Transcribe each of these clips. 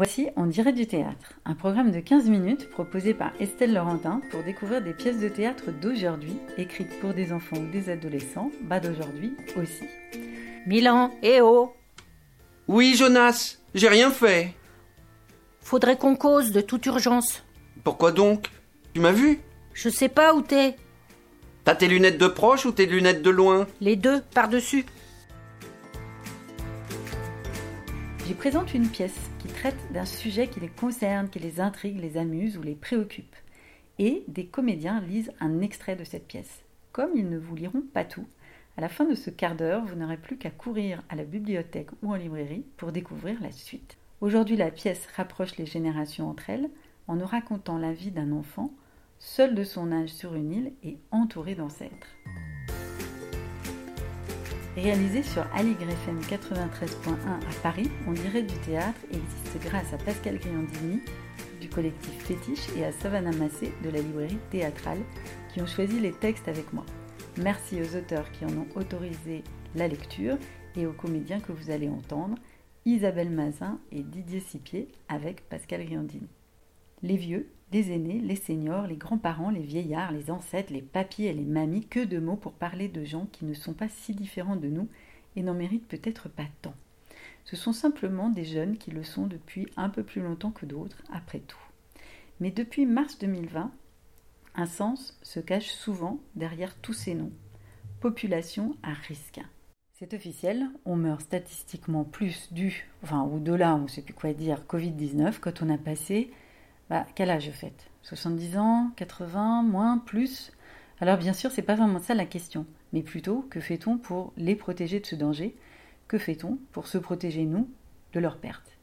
Voici On dirait du théâtre, un programme de 15 minutes proposé par Estelle Laurentin pour découvrir des pièces de théâtre d'aujourd'hui, écrites pour des enfants ou des adolescents, bas d'aujourd'hui aussi. Milan, eh oh Oui, Jonas, j'ai rien fait. Faudrait qu'on cause de toute urgence. Pourquoi donc? Tu m'as vu? Je sais pas où t'es. T'as tes lunettes de proche ou tes lunettes de loin? Les deux, par-dessus. J'y présente une pièce qui traite d'un sujet qui les concerne, qui les intrigue, les amuse ou les préoccupe. Et des comédiens lisent un extrait de cette pièce. Comme ils ne vous liront pas tout, à la fin de ce quart d'heure, vous n'aurez plus qu'à courir à la bibliothèque ou en librairie pour découvrir la suite. Aujourd'hui, la pièce rapproche les générations entre elles en nous racontant la vie d'un enfant, seul de son âge sur une île et entouré d'ancêtres. Réalisé sur Aligre FM 93.1 à Paris, On dirait du théâtre existe grâce à Pascal Griandini du collectif Fétiche et à Savannah Massé de la librairie théâtrale qui ont choisi les textes avec moi. Merci aux auteurs qui en ont autorisé la lecture et aux comédiens que vous allez entendre, Isabelle Mazin et Didier Sipier avec Pascal Griandini. Les vieux, les aînés, les seniors, les grands-parents, les vieillards, les ancêtres, les papiers et les mamies, que de mots pour parler de gens qui ne sont pas si différents de nous et n'en méritent peut-être pas tant. Ce sont simplement des jeunes qui le sont depuis un peu plus longtemps que d'autres, après tout. Mais depuis mars 2020, un sens se cache souvent derrière tous ces noms. Population à risque. C'est officiel, on meurt statistiquement plus du, enfin, ou de là, on ne sait plus quoi dire, Covid-19 quand on a passé bah, quel âge faites 70 ans 80 Moins Plus? Alors bien sûr, c'est pas vraiment ça la question, mais plutôt que fait-on pour les protéger de ce danger? Que fait-on pour se protéger, nous, de leur perte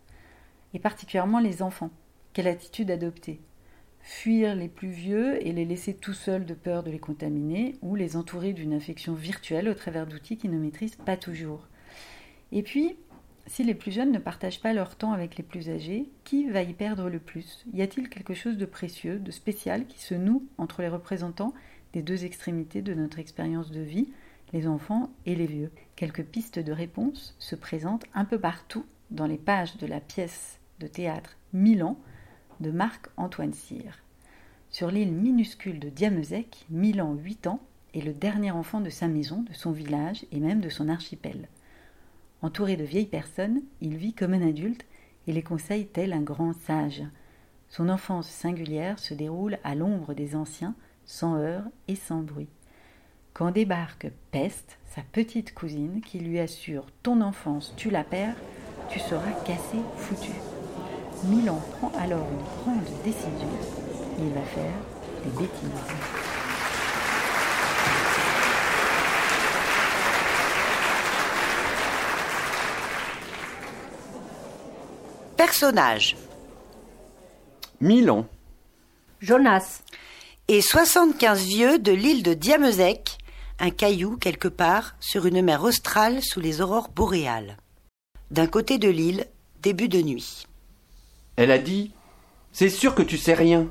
Et particulièrement les enfants. Quelle attitude adopter? Fuir les plus vieux et les laisser tout seuls de peur de les contaminer, ou les entourer d'une infection virtuelle au travers d'outils qu'ils ne maîtrisent pas toujours? Et puis, si les plus jeunes ne partagent pas leur temps avec les plus âgés, qui va y perdre le plus? Y a-t-il quelque chose de précieux, de spécial qui se noue entre les représentants des deux extrémités de notre expérience de vie, les enfants et les vieux? Quelques pistes de réponse se présentent un peu partout dans les pages de la pièce de théâtre Milan de Marc-Antoine Cyr. Sur l'île minuscule de Diamezec, Milan, 8 ans, est le dernier enfant de sa maison, de son village et même de son archipel. Entouré de vieilles personnes, il vit comme un adulte et les conseille tel un grand sage. Son enfance singulière se déroule à l'ombre des anciens, sans heurts et sans bruit. Quand débarque Peste, sa petite cousine, qui lui assure Ton enfance, tu la perds, tu seras cassé, foutu. Milan prend alors une grande décision. Il va faire des bêtises. Personnages. Milan. Jonas. Et 75 vieux de l'île de Diamezec, un caillou quelque part sur une mer australe sous les aurores boréales. D'un côté de l'île, début de nuit. Elle a dit C'est sûr que tu sais rien.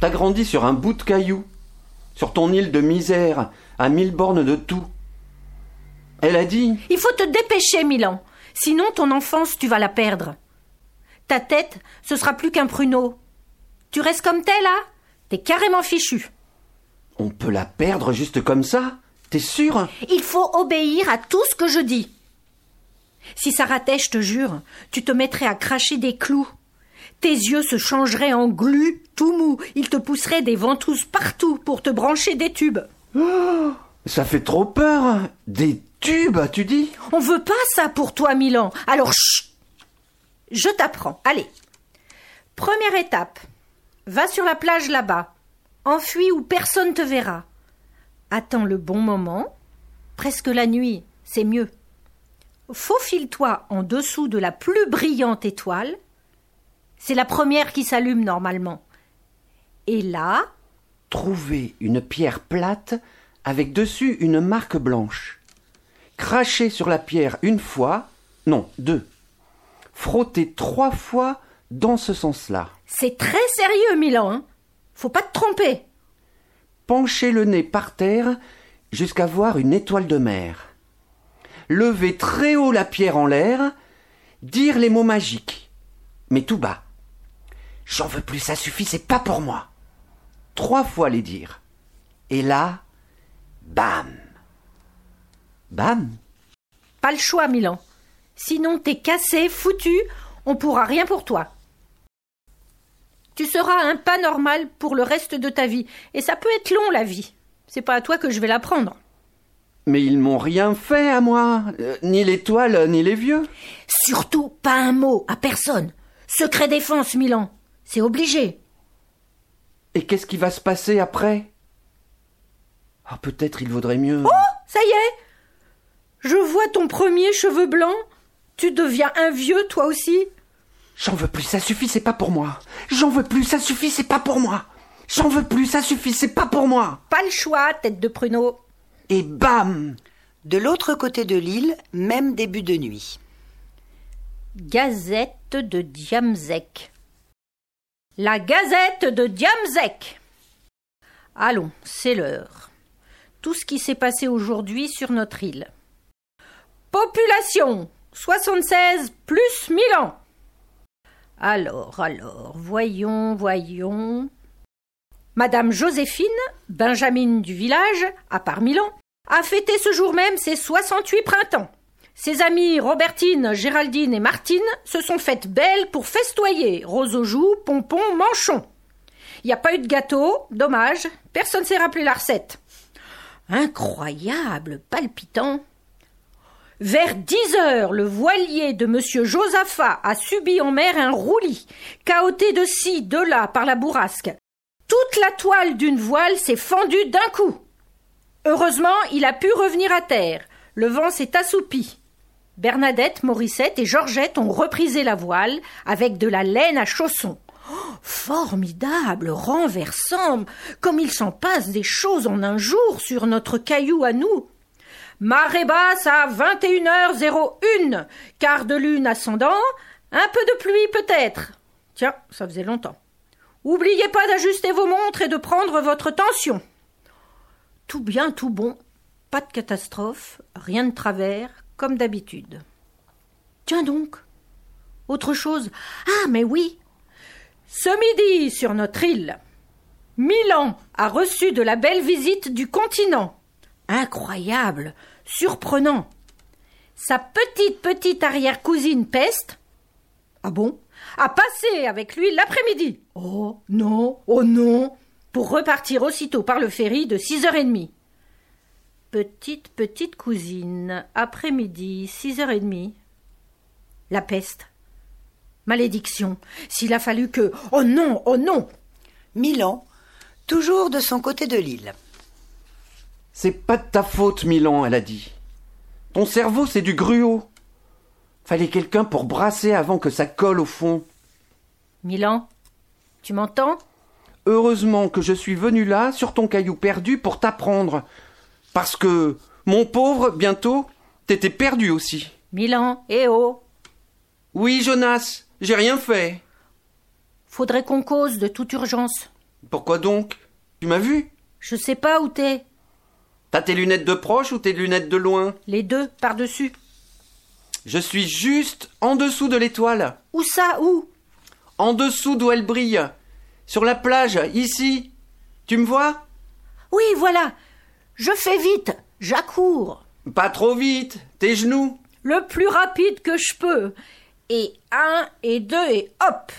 T'as grandi sur un bout de caillou, sur ton île de misère, à mille bornes de tout. Elle a dit Il faut te dépêcher, Milan. Sinon, ton enfance, tu vas la perdre. Ta tête, ce sera plus qu'un pruneau. Tu restes comme t'es, là? T'es carrément fichu. On peut la perdre juste comme ça? T'es sûr? Il faut obéir à tout ce que je dis. Si ça ratait, je te jure, tu te mettrais à cracher des clous. Tes yeux se changeraient en glu, tout mou. Il te pousserait des ventouses partout pour te brancher des tubes. Oh, ça fait trop peur Des tubes, tu dis? On veut pas ça pour toi, Milan. Alors, chut je t'apprends. Allez. Première étape. Va sur la plage là-bas. Enfuis où personne te verra. Attends le bon moment. Presque la nuit, c'est mieux. Faufile-toi en dessous de la plus brillante étoile. C'est la première qui s'allume normalement. Et là. Trouver une pierre plate avec dessus une marque blanche. Cracher sur la pierre une fois, non, deux frotter trois fois dans ce sens-là. C'est très sérieux, Milan. Hein Faut pas te tromper. Pencher le nez par terre jusqu'à voir une étoile de mer. Lever très haut la pierre en l'air, dire les mots magiques. mais tout bas. J'en veux plus, ça suffit, c'est pas pour moi. Trois fois les dire. Et là, bam. Bam. Pas le choix, Milan. Sinon t'es cassé, foutu, on pourra rien pour toi. Tu seras un pas normal pour le reste de ta vie, et ça peut être long la vie. C'est pas à toi que je vais l'apprendre. Mais ils m'ont rien fait à moi, euh, ni l'étoile, ni les vieux. Surtout pas un mot à personne. Secret défense, Milan. C'est obligé. Et qu'est-ce qui va se passer après? Ah, peut-être il vaudrait mieux. Oh, ça y est. Je vois ton premier cheveu blanc. Tu deviens un vieux, toi aussi? J'en veux plus, ça suffit, c'est pas pour moi. J'en veux plus, ça suffit, c'est pas pour moi. J'en veux plus, ça suffit, c'est pas pour moi. Pas le choix, tête de pruneau. Et bam De l'autre côté de l'île, même début de nuit. Gazette de Diamzec. La Gazette de Diamzec. Allons, c'est l'heure. Tout ce qui s'est passé aujourd'hui sur notre île. Population 76 plus 1000 ans. Alors, alors, voyons, voyons. Madame Joséphine, Benjamine du village, à part Milan, a fêté ce jour même ses 68 printemps. Ses amies Robertine, Géraldine et Martine se sont faites belles pour festoyer, rose aux joues, pompons, manchons. Il n'y a pas eu de gâteau, dommage, personne s'est rappelé la recette. Incroyable, palpitant. Vers dix heures, le voilier de monsieur Josaphat a subi en mer un roulis, cahoté de ci, de là par la bourrasque. Toute la toile d'une voile s'est fendue d'un coup. Heureusement, il a pu revenir à terre. Le vent s'est assoupi. Bernadette, Morissette et Georgette ont reprisé la voile avec de la laine à chaussons. Oh, formidable, renversant, comme il s'en passe des choses en un jour sur notre caillou à nous. Marée basse à 21h01, quart de lune ascendant, un peu de pluie peut-être. Tiens, ça faisait longtemps. Oubliez pas d'ajuster vos montres et de prendre votre tension. Tout bien, tout bon. Pas de catastrophe, rien de travers, comme d'habitude. Tiens donc. Autre chose. Ah, mais oui. Ce midi, sur notre île, Milan a reçu de la belle visite du continent. Incroyable, surprenant. Sa petite petite arrière-cousine Peste. Ah bon? A passé avec lui l'après-midi. Oh non, oh non, pour repartir aussitôt par le ferry de six heures et demie. Petite petite cousine, après-midi, six heures et demie. La peste. Malédiction. S'il a fallu que. Oh non, oh non. Milan, toujours de son côté de l'île. C'est pas de ta faute, Milan, elle a dit. Ton cerveau, c'est du gruau. Fallait quelqu'un pour brasser avant que ça colle au fond. Milan, tu m'entends? Heureusement que je suis venu là, sur ton caillou perdu, pour t'apprendre. Parce que, mon pauvre, bientôt, t'étais perdu aussi. Milan, eh oh Oui, Jonas, j'ai rien fait. Faudrait qu'on cause de toute urgence. Pourquoi donc? Tu m'as vu? Je sais pas où t'es. T'as tes lunettes de proche ou tes lunettes de loin Les deux, par-dessus. Je suis juste en dessous de l'étoile. Où ça Où? En dessous d'où elle brille. Sur la plage, ici. Tu me vois? Oui, voilà. Je fais vite. J'accours. Pas trop vite. Tes genoux? Le plus rapide que je peux. Et un, et deux, et hop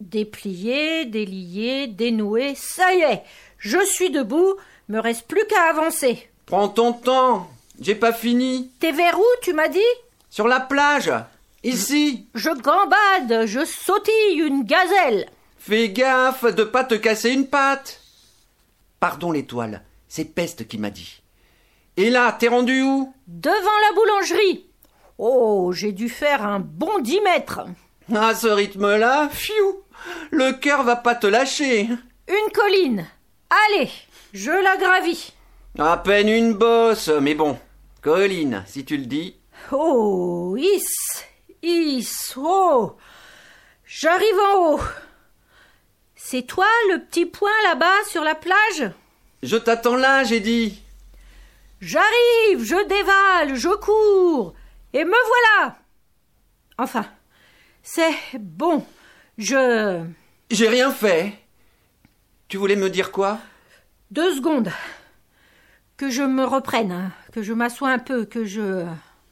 Déplié, délié, dénoué, ça y est Je suis debout, me reste plus qu'à avancer. Prends ton temps. J'ai pas fini. T'es vers où, tu m'as dit? Sur la plage. Ici. Je gambade, je sautille une gazelle. Fais gaffe de pas te casser une patte. Pardon l'étoile, c'est Peste qui m'a dit. Et là, t'es rendu où? Devant la boulangerie. Oh, j'ai dû faire un bon dix mètres. À ce rythme-là, fiou, le cœur va pas te lâcher. Une colline. Allez, je la gravis. À peine une bosse, mais bon, colline, si tu le dis. Oh, is, is, oh. J'arrive en haut. C'est toi le petit point là-bas sur la plage? Je t'attends là, j'ai dit. J'arrive, je dévale, je cours, et me voilà. Enfin, C'est bon. Je. J'ai rien fait. Tu voulais me dire quoi? Deux secondes. Que je me reprenne, hein. que je m'assoie un peu, que je.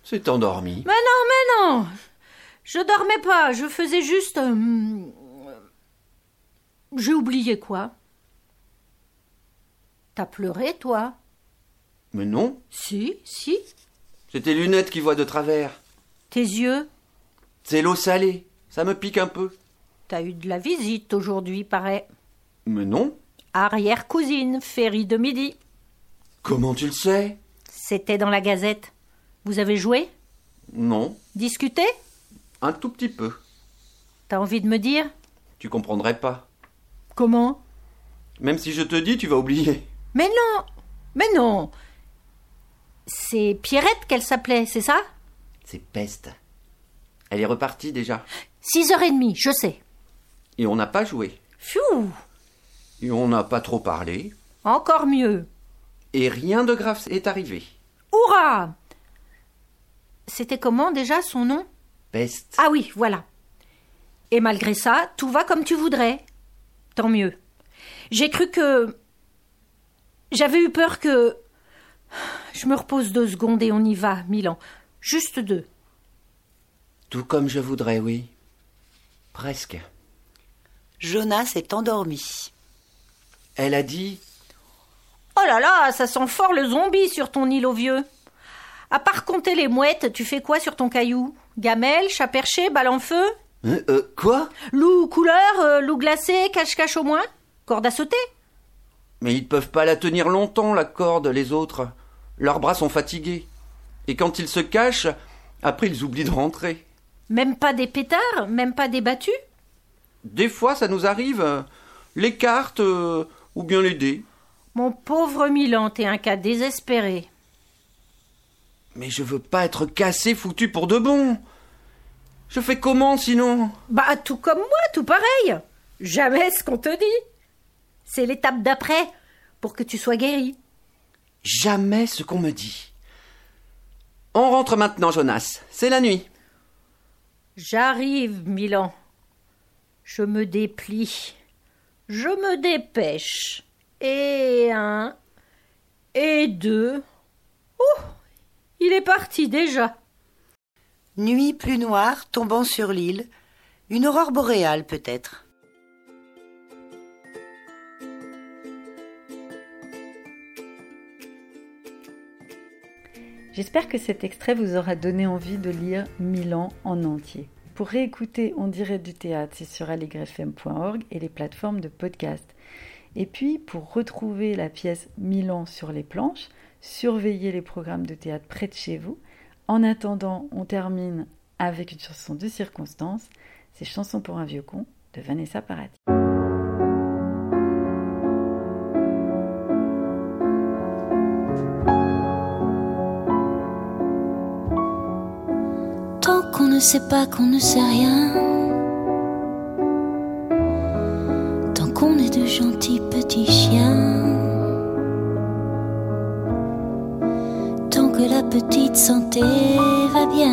C'est endormi. Mais non, mais non Je dormais pas, je faisais juste. euh, J'ai oublié quoi? T'as pleuré, toi? Mais non, Si, si. c'est tes lunettes qui voient de travers. Tes yeux C'est l'eau salée. Ça me pique un peu. T'as eu de la visite aujourd'hui, paraît. Mais non. Arrière-cousine, Ferry de midi. Comment tu le sais? C'était dans la gazette. Vous avez joué? Non. Discuté? Un tout petit peu. T'as envie de me dire? Tu comprendrais pas. Comment? Même si je te dis, tu vas oublier. Mais non Mais non C'est Pierrette qu'elle s'appelait, c'est ça? C'est peste. Elle est repartie déjà. Six heures et demie, je sais. Et on n'a pas joué. Pfiou Et on n'a pas trop parlé. Encore mieux. Et rien de grave est arrivé. Hurrah C'était comment déjà son nom? Peste. Ah oui, voilà. Et malgré ça, tout va comme tu voudrais. Tant mieux. J'ai cru que. J'avais eu peur que. Je me repose deux secondes et on y va, Milan. Juste deux. Tout comme je voudrais, oui. Presque. Jonas est endormi. Elle a dit Oh là là, ça sent fort le zombie sur ton île au vieux. À part compter les mouettes, tu fais quoi sur ton caillou? Gamelle, chat perché, balle en feu? Euh, euh, quoi? Loup couleur, euh, loup glacé, cache-cache au moins? Corde à sauter? Mais ils peuvent pas la tenir longtemps, la corde, les autres. Leurs bras sont fatigués. Et quand ils se cachent, après ils oublient de rentrer. Même pas des pétards Même pas des battus? Des fois, ça nous arrive. Les cartes, euh, ou bien dés. Mon pauvre Milan, t'es un cas désespéré. Mais je veux pas être cassé, foutu pour de bon. Je fais comment sinon? Bah, tout comme moi, tout pareil. Jamais ce qu'on te dit. C'est l'étape d'après, pour que tu sois guéri. Jamais ce qu'on me dit. On rentre maintenant, Jonas. C'est la nuit. J'arrive, Milan. Je me déplie. Je me dépêche. Et un. Et deux. Oh Il est parti déjà. Nuit plus noire tombant sur l'île. Une aurore boréale peut-être. J'espère que cet extrait vous aura donné envie de lire Milan en entier. Pour réécouter On dirait du théâtre, c'est sur allegrefm.org et les plateformes de podcast. Et puis, pour retrouver la pièce Milan sur les planches, surveillez les programmes de théâtre près de chez vous. En attendant, on termine avec une chanson de circonstance, c'est Chanson pour un vieux con de Vanessa Paradis. Qu'on ne sait pas qu'on ne sait rien. Tant qu'on est de gentils petits chiens. Tant que la petite santé va bien.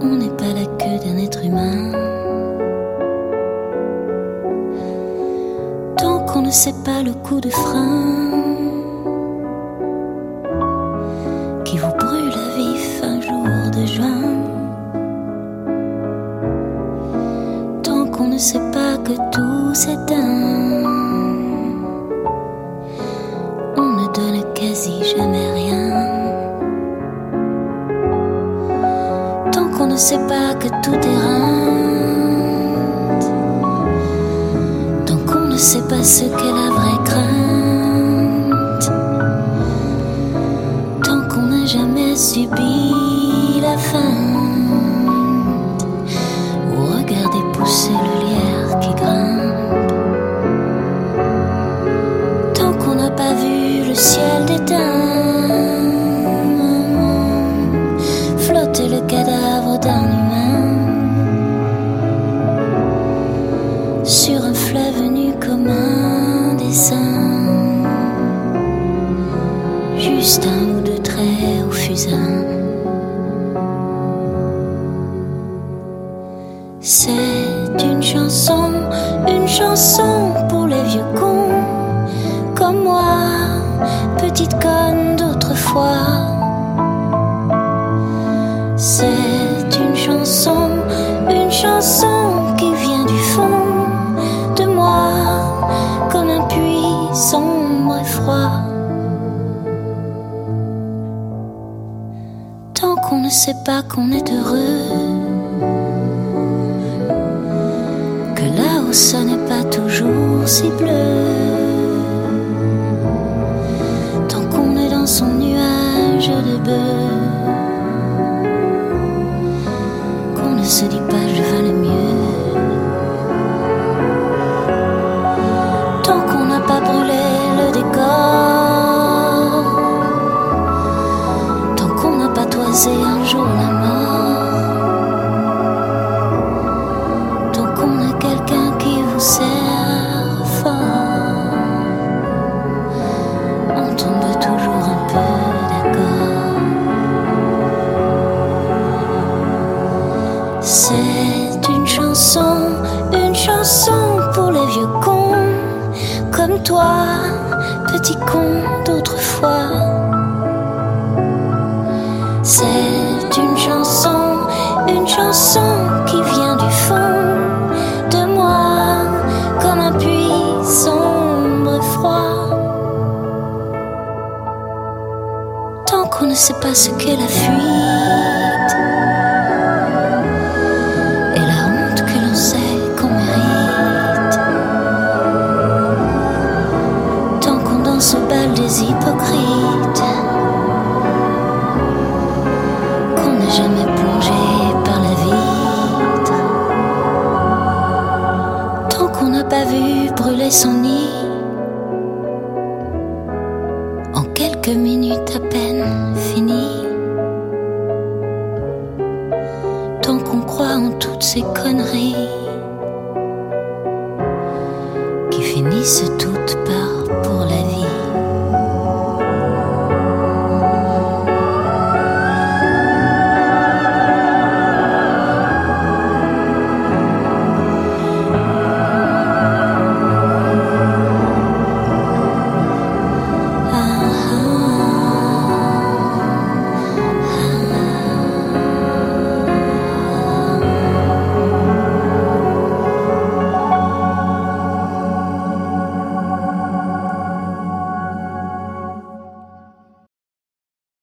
On n'est pas la queue d'un être humain. Tant qu'on ne sait pas le coup de frein ne sait pas que tout s'éteint, on ne donne quasi jamais rien. Tant qu'on ne sait pas que tout est rinte, tant qu'on ne sait pas ce qu'est la vraie crainte. Tant qu'on n'a jamais subi petite conne d'autrefois. C'est une chanson, une chanson qui vient du fond de moi, comme un puits sombre et froid. Tant qu'on ne sait pas qu'on est heureux. que là-haut ce n'est pas toujours si bleu. Son nuage de bœuf, C'est une chanson, une chanson pour les vieux cons, comme toi, petit con d'autrefois. C'est une chanson, une chanson qui vient du fond de moi, comme un puits sombre et froid. Tant qu'on ne sait pas ce qu'est la fuite